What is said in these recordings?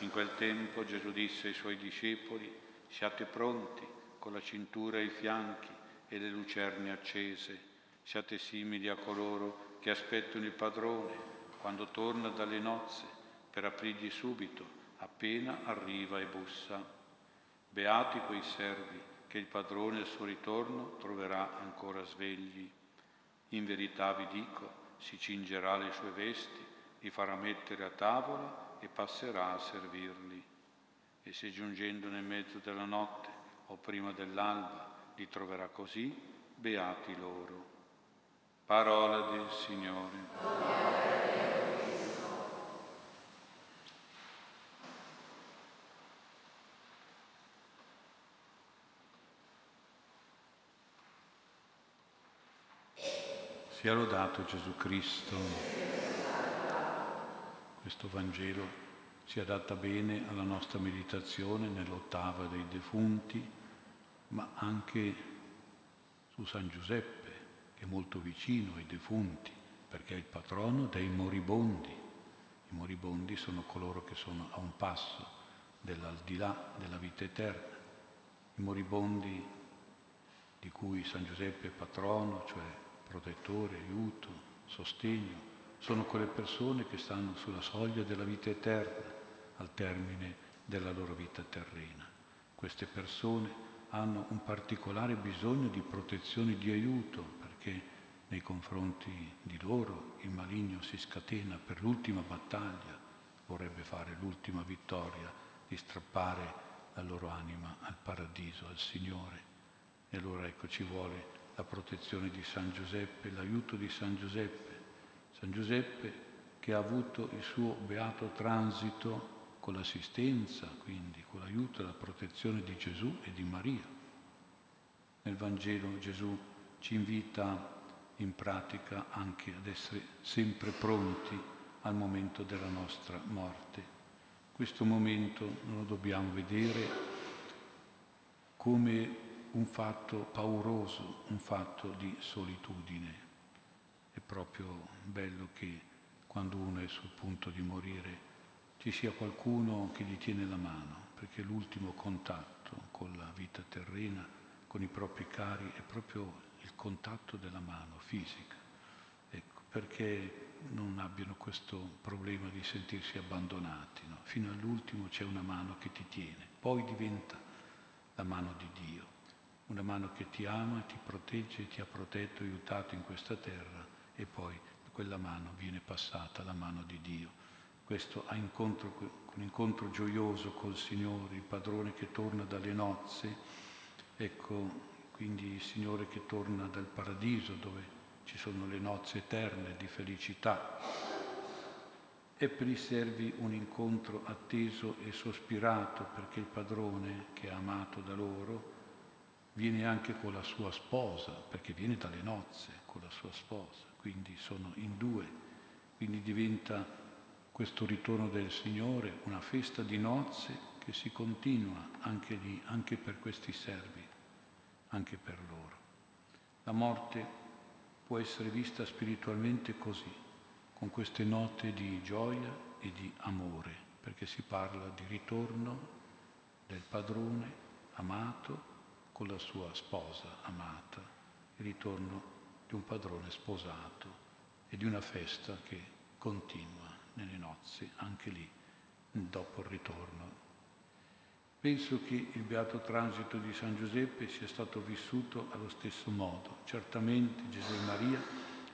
In quel tempo Gesù disse ai suoi discepoli, siate pronti con la cintura ai fianchi e le lucerni accese, siate simili a coloro che aspettano il padrone quando torna dalle nozze per aprirgli subito appena arriva e bussa. Beati quei servi che il padrone al suo ritorno troverà ancora svegli. In verità vi dico, si cingerà le sue vesti, li farà mettere a tavola e passerà a servirli. E se giungendo nel mezzo della notte o prima dell'alba li troverà così, beati loro. Parola del Signore. Sia lodato Gesù Cristo. Questo Vangelo si adatta bene alla nostra meditazione nell'ottava dei defunti, ma anche su San Giuseppe, che è molto vicino ai defunti, perché è il patrono dei moribondi. I moribondi sono coloro che sono a un passo dell'aldilà della vita eterna. I moribondi di cui San Giuseppe è patrono, cioè protettore, aiuto, sostegno, sono quelle persone che stanno sulla soglia della vita eterna al termine della loro vita terrena. Queste persone hanno un particolare bisogno di protezione e di aiuto perché nei confronti di loro il maligno si scatena per l'ultima battaglia, vorrebbe fare l'ultima vittoria di strappare la loro anima al paradiso, al Signore. E allora ecco ci vuole la protezione di San Giuseppe, l'aiuto di San Giuseppe. San Giuseppe che ha avuto il suo beato transito con l'assistenza, quindi con l'aiuto e la protezione di Gesù e di Maria. Nel Vangelo Gesù ci invita in pratica anche ad essere sempre pronti al momento della nostra morte. Questo momento non lo dobbiamo vedere come un fatto pauroso, un fatto di solitudine. È proprio bello che quando uno è sul punto di morire ci sia qualcuno che gli tiene la mano, perché l'ultimo contatto con la vita terrena, con i propri cari, è proprio il contatto della mano fisica. Ecco, perché non abbiano questo problema di sentirsi abbandonati. No? Fino all'ultimo c'è una mano che ti tiene, poi diventa la mano di Dio una mano che ti ama, ti protegge, ti ha protetto, aiutato in questa terra e poi quella mano viene passata la mano di Dio. Questo a incontro, un incontro gioioso col Signore, il padrone che torna dalle nozze, ecco quindi il Signore che torna dal paradiso dove ci sono le nozze eterne di felicità. È per i servi un incontro atteso e sospirato perché il padrone che è amato da loro viene anche con la sua sposa, perché viene dalle nozze con la sua sposa, quindi sono in due, quindi diventa questo ritorno del Signore una festa di nozze che si continua anche lì, anche per questi servi, anche per loro. La morte può essere vista spiritualmente così, con queste note di gioia e di amore, perché si parla di ritorno del padrone amato con la sua sposa amata, il ritorno di un padrone sposato e di una festa che continua nelle nozze, anche lì, dopo il ritorno. Penso che il beato transito di San Giuseppe sia stato vissuto allo stesso modo. Certamente Gesù e Maria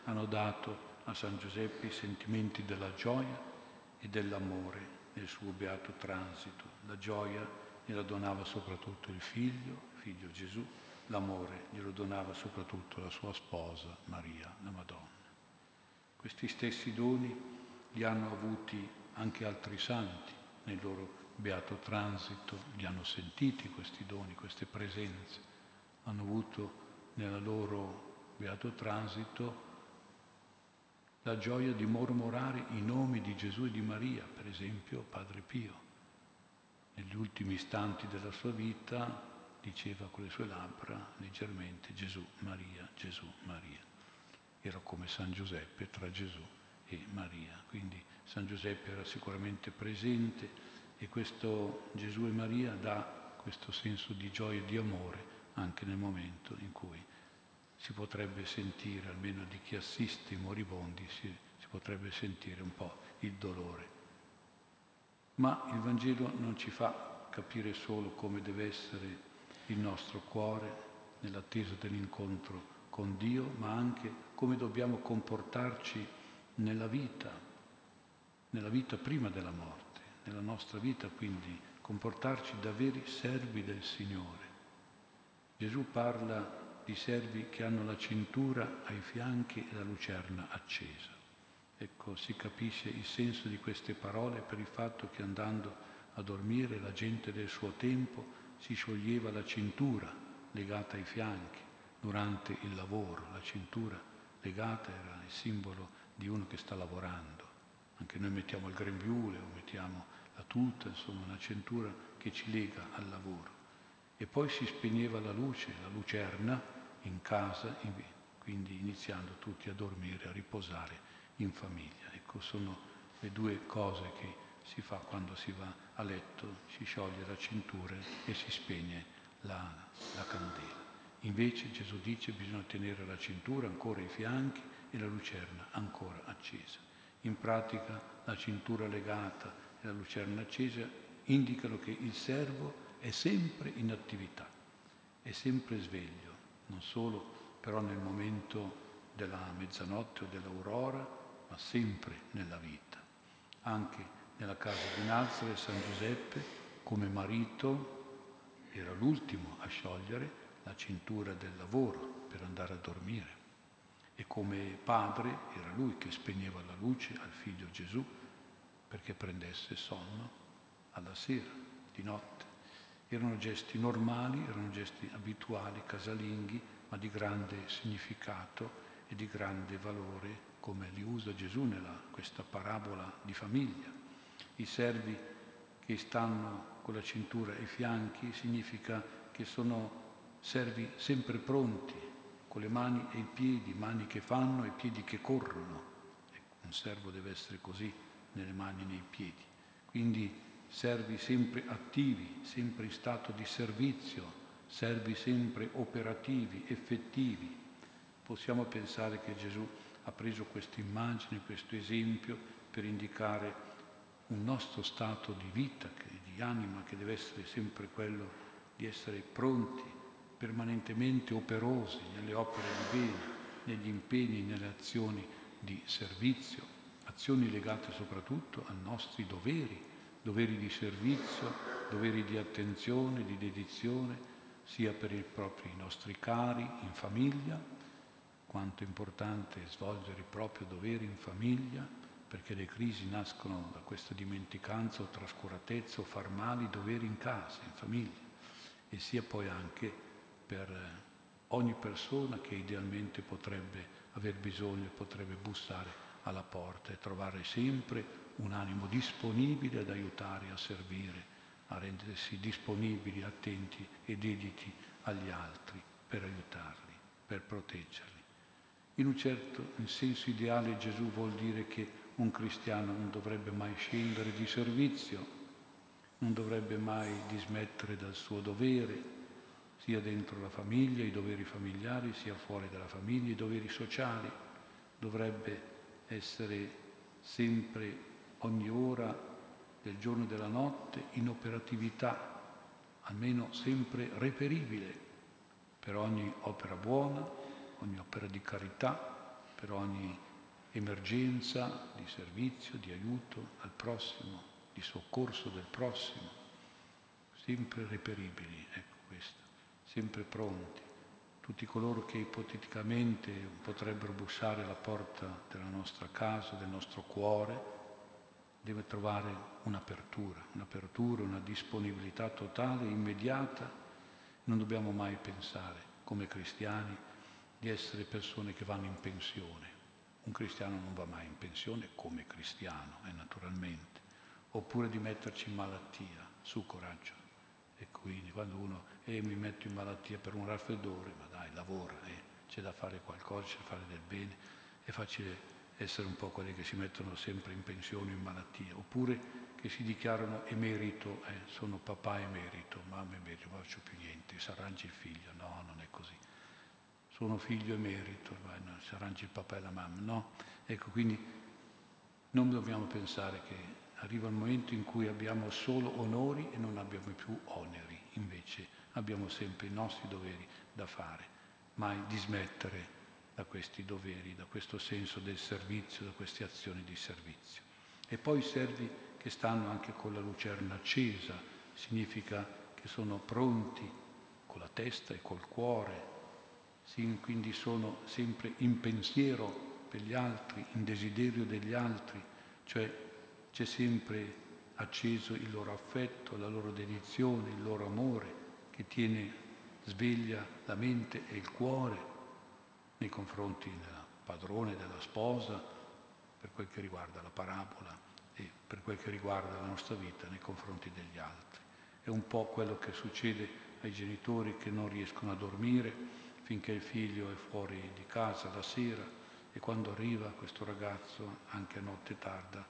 hanno dato a San Giuseppe i sentimenti della gioia e dell'amore nel suo beato transito. La gioia gliela donava soprattutto il figlio, figlio Gesù, l'amore glielo donava soprattutto la sua sposa Maria, la Madonna. Questi stessi doni li hanno avuti anche altri santi nel loro beato transito, li hanno sentiti questi doni, queste presenze, hanno avuto nella loro beato transito la gioia di mormorare i nomi di Gesù e di Maria, per esempio Padre Pio. Negli ultimi istanti della sua vita diceva con le sue labbra leggermente Gesù, Maria, Gesù, Maria. Era come San Giuseppe tra Gesù e Maria. Quindi San Giuseppe era sicuramente presente E questo Gesù e Maria dà questo senso di gioia e di amore anche nel momento in cui si potrebbe sentire, almeno di chi assiste i moribondi, si, si potrebbe sentire un po' il dolore. Ma il Vangelo non ci fa capire solo come deve essere il nostro cuore nell'attesa dell'incontro con Dio, ma anche come dobbiamo comportarci nella vita, nella vita prima della morte, nella nostra vita quindi comportarci da veri servi del Signore. Gesù parla di servi che hanno la cintura ai fianchi e la lucerna accesa. Ecco, si capisce il senso di queste parole per il fatto che andando a dormire la gente del suo tempo si scioglieva la cintura legata ai fianchi durante il lavoro. La cintura legata era il simbolo di uno che sta lavorando. Anche noi mettiamo il grembiule o mettiamo la tuta, insomma una cintura che ci lega al lavoro. E poi si spegneva la luce, la lucerna, in casa, quindi iniziando tutti a dormire, a riposare in famiglia. Ecco, sono le due cose che si fa quando si va a letto, si scioglie la cintura e si spegne la, la candela. Invece Gesù dice che bisogna tenere la cintura ancora ai fianchi e la lucerna ancora accesa. In pratica la cintura legata e la lucerna accesa indicano che il servo è sempre in attività, è sempre sveglio, non solo però nel momento della mezzanotte o dell'aurora, ma sempre nella vita. Anche nella casa di Nazareth San Giuseppe, come marito, era l'ultimo a sciogliere la cintura del lavoro per andare a dormire. E come padre era lui che spegneva la luce al figlio Gesù perché prendesse sonno alla sera, di notte. Erano gesti normali, erano gesti abituali, casalinghi, ma di grande significato e di grande valore, come li usa Gesù nella questa parabola di famiglia. I servi che stanno con la cintura ai fianchi significa che sono servi sempre pronti, con le mani e i piedi, mani che fanno e piedi che corrono. Un servo deve essere così, nelle mani e nei piedi. Quindi servi sempre attivi, sempre in stato di servizio, servi sempre operativi, effettivi. Possiamo pensare che Gesù ha preso questa immagine, questo esempio per indicare un nostro stato di vita, di anima, che deve essere sempre quello di essere pronti permanentemente operosi nelle opere di bene, negli impegni, nelle azioni di servizio, azioni legate soprattutto ai nostri doveri, doveri di servizio, doveri di attenzione, di dedizione, sia per i propri nostri cari in famiglia, quanto è importante svolgere i propri doveri in famiglia, perché le crisi nascono da questa dimenticanza o trascuratezza o far male i doveri in casa, in famiglia, e sia poi anche per ogni persona che idealmente potrebbe aver bisogno potrebbe bussare alla porta e trovare sempre un animo disponibile ad aiutare, a servire, a rendersi disponibili, attenti e dediti agli altri per aiutarli, per proteggerli. In un certo in senso ideale Gesù vuol dire che un cristiano non dovrebbe mai scendere di servizio, non dovrebbe mai dismettere dal suo dovere, sia dentro la famiglia, i doveri familiari, sia fuori dalla famiglia, i doveri sociali. Dovrebbe essere sempre, ogni ora del giorno e della notte, in operatività, almeno sempre reperibile per ogni opera buona, ogni opera di carità, per ogni emergenza di servizio, di aiuto al prossimo, di soccorso del prossimo, sempre reperibili. Ecco sempre pronti, tutti coloro che ipoteticamente potrebbero bussare alla porta della nostra casa, del nostro cuore, deve trovare un'apertura, un'apertura, una disponibilità totale, immediata. Non dobbiamo mai pensare, come cristiani, di essere persone che vanno in pensione. Un cristiano non va mai in pensione come cristiano, eh, naturalmente, oppure di metterci in malattia. Su coraggio. E quindi quando uno eh, mi metto in malattia per un raffreddore, ma dai, lavora, eh, c'è da fare qualcosa, c'è da fare del bene, è facile essere un po' quelli che si mettono sempre in pensione o in malattia, oppure che si dichiarano emerito, eh, sono papà emerito, mamma emerito, non faccio più niente, si arrangi il figlio, no, non è così. Sono figlio emerito, no, si arrangi il papà e la mamma, no. Ecco, quindi non dobbiamo pensare che arriva il momento in cui abbiamo solo onori e non abbiamo più oneri, invece abbiamo sempre i nostri doveri da fare, mai dismettere da questi doveri, da questo senso del servizio, da queste azioni di servizio. E poi i servi che stanno anche con la lucerna accesa, significa che sono pronti con la testa e col cuore, quindi sono sempre in pensiero per gli altri, in desiderio degli altri, cioè c'è sempre acceso il loro affetto, la loro dedizione, il loro amore che tiene sveglia la mente e il cuore nei confronti del padrone, della sposa, per quel che riguarda la parabola e per quel che riguarda la nostra vita nei confronti degli altri. È un po' quello che succede ai genitori che non riescono a dormire finché il figlio è fuori di casa la sera e quando arriva questo ragazzo, anche a notte tarda,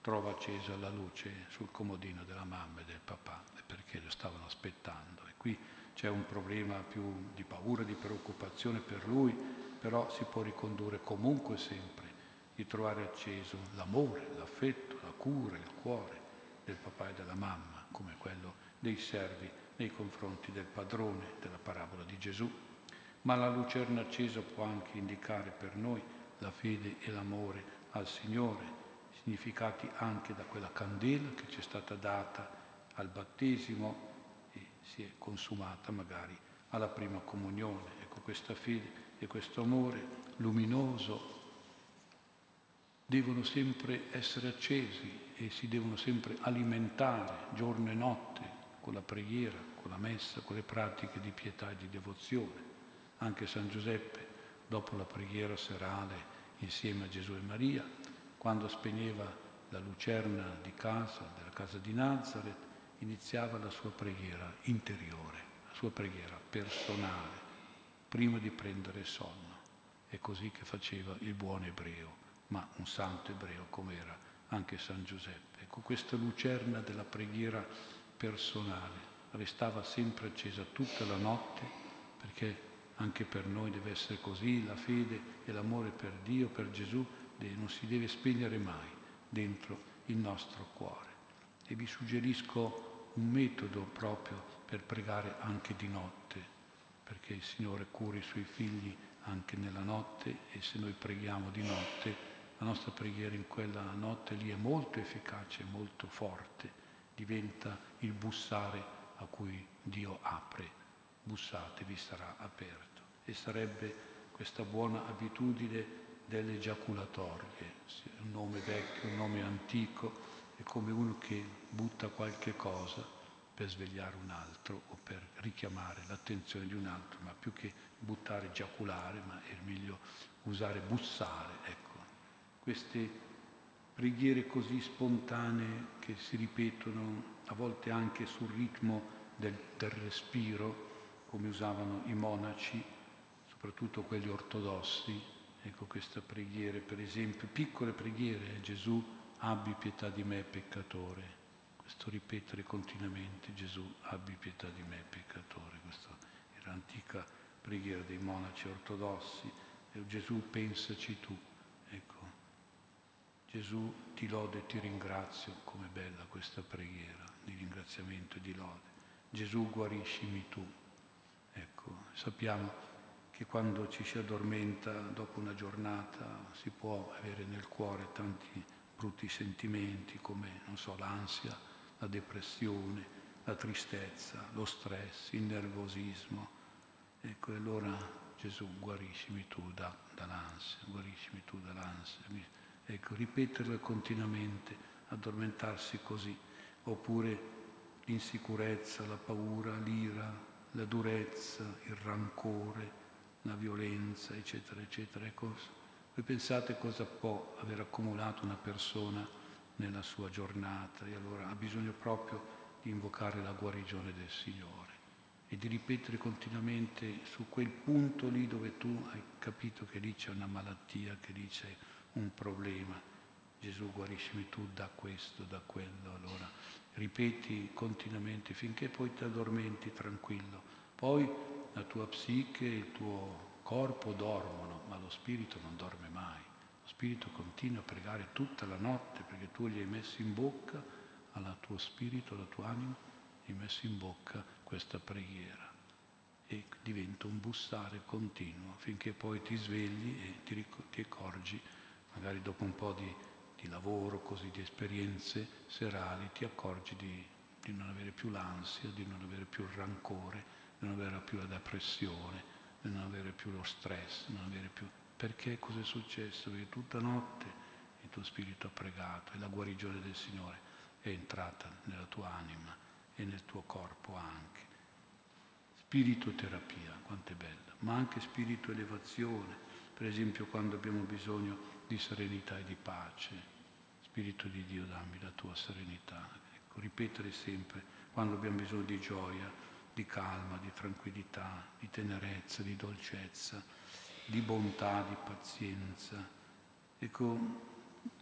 trova accesa la luce sul comodino della mamma e del papà perché lo stavano aspettando. E qui c'è un problema più di paura, di preoccupazione per lui, però si può ricondurre comunque sempre di trovare acceso l'amore, l'affetto, la cura, il cuore del papà e della mamma, come quello dei servi nei confronti del padrone della parabola di Gesù. Ma la lucerna accesa può anche indicare per noi la fede e l'amore al Signore, significati anche da quella candela che ci è stata data al battesimo e si è consumata magari alla prima comunione. Ecco, questa fede e questo amore luminoso devono sempre essere accesi e si devono sempre alimentare giorno e notte con la preghiera, con la messa, con le pratiche di pietà e di devozione. Anche San Giuseppe, dopo la preghiera serale insieme a Gesù e Maria, quando spegneva la lucerna di casa, della casa di Nazareth, iniziava la sua preghiera interiore, la sua preghiera personale prima di prendere sonno. È così che faceva il buon ebreo, ma un santo ebreo come era anche San Giuseppe. Ecco, questa lucerna della preghiera personale restava sempre accesa tutta la notte, perché anche per noi deve essere così, la fede e l'amore per Dio, per Gesù, non si deve spegnere mai dentro il nostro cuore. E vi suggerisco un metodo proprio per pregare anche di notte perché il Signore cura i suoi figli anche nella notte e se noi preghiamo di notte, la nostra preghiera in quella notte lì è molto efficace, molto forte, diventa il bussare a cui Dio apre. Bussate, vi sarà aperto. E sarebbe questa buona abitudine delle giaculatorie, un nome vecchio, un nome antico, è come uno che butta qualche cosa per svegliare un altro o per richiamare l'attenzione di un altro, ma più che buttare, giaculare, ma è meglio usare bussare. Ecco. Queste preghiere così spontanee che si ripetono a volte anche sul ritmo del, del respiro, come usavano i monaci, soprattutto quelli ortodossi. Ecco queste preghiere, per esempio, piccole preghiere, Gesù abbi pietà di me peccatore. Questo ripetere continuamente Gesù abbi pietà di me peccatore, questa era l'antica preghiera dei monaci ortodossi, e Gesù pensaci tu, ecco, Gesù ti lode e ti ringrazio, com'è bella questa preghiera di ringraziamento e di lode, Gesù guariscimi tu, ecco, sappiamo che quando ci si addormenta dopo una giornata si può avere nel cuore tanti brutti sentimenti come, non so, l'ansia, la depressione, la tristezza, lo stress, il nervosismo. Ecco, e allora Gesù guariscimi tu da, dall'ansia, guariscimi tu dall'ansia. Ecco, ripeterlo continuamente, addormentarsi così, oppure l'insicurezza, la paura, l'ira, la durezza, il rancore, la violenza, eccetera, eccetera. Ecco, voi pensate cosa può aver accumulato una persona nella sua giornata e allora ha bisogno proprio di invocare la guarigione del Signore e di ripetere continuamente su quel punto lì dove tu hai capito che lì c'è una malattia, che lì c'è un problema. Gesù guariscimi tu da questo, da quello, allora ripeti continuamente finché poi ti addormenti tranquillo. Poi la tua psiche, il tuo corpo dormono, ma lo spirito non dorme mai. Lo spirito continua a pregare tutta la notte perché tu gli hai messo in bocca al tuo spirito, alla tua anima, gli hai messo in bocca questa preghiera e diventa un bussare continuo finché poi ti svegli e ti, ti accorgi, magari dopo un po' di, di, lavoro, così di esperienze serali, ti accorgi di, di non avere più l'ansia, di non avere più il rancore, di non avere più la depressione, di non avere più lo stress, non avere più... Perché cosa è successo? Perché tutta notte il tuo spirito ha pregato e la guarigione del Signore è entrata nella tua anima e nel tuo corpo anche. Spiritoterapia, quanto è bella, ma anche spirito elevazione, per esempio quando abbiamo bisogno di serenità e di pace. Spirito di Dio, dammi la tua serenità. Ecco, ripetere sempre, quando abbiamo bisogno di gioia, di calma, di tranquillità, di tenerezza, di dolcezza, di bontà, di pazienza. Ecco,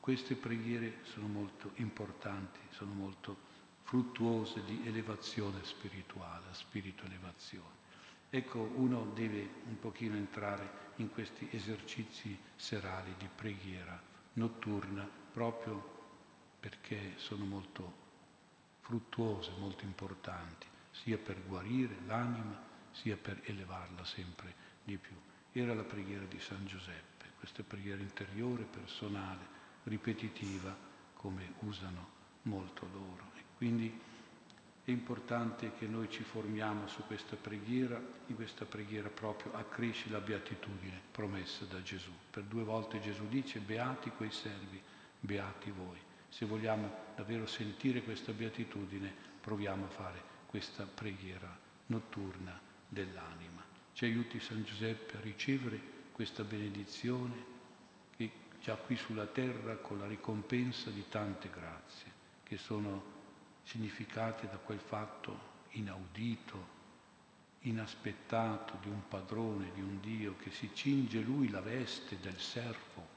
queste preghiere sono molto importanti, sono molto fruttuose di elevazione spirituale, spirito elevazione. Ecco, uno deve un pochino entrare in questi esercizi serali di preghiera notturna proprio perché sono molto fruttuose, molto importanti, sia per guarire l'anima, sia per elevarla sempre di più. Era la preghiera di San Giuseppe, questa preghiera interiore, personale, ripetitiva, come usano molto loro. Quindi è importante che noi ci formiamo su questa preghiera, in questa preghiera proprio accresce la beatitudine promessa da Gesù. Per due volte Gesù dice beati quei servi, beati voi. Se vogliamo davvero sentire questa beatitudine, proviamo a fare questa preghiera notturna dell'anima. Ci aiuti San Giuseppe a ricevere questa benedizione che già qui sulla terra con la ricompensa di tante grazie che sono significati da quel fatto inaudito, inaspettato di un padrone, di un Dio che si cinge lui la veste del servo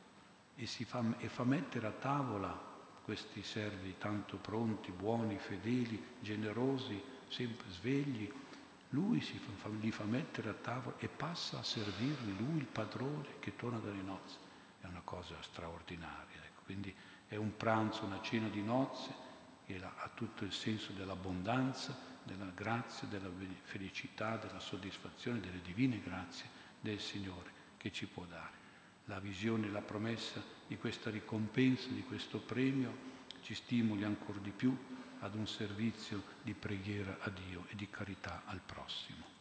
e, fa, e fa mettere a tavola questi servi tanto pronti, buoni, fedeli, generosi, sempre svegli. Lui fa, li fa mettere a tavola e passa a servirli, lui il padrone che torna dalle nozze. È una cosa straordinaria. Ecco. Quindi è un pranzo, una cena di nozze e ha tutto il senso dell'abbondanza, della grazia, della felicità, della soddisfazione, delle divine grazie del Signore che ci può dare. La visione, la promessa di questa ricompensa, di questo premio, ci stimoli ancora di più ad un servizio di preghiera a Dio e di carità al prossimo.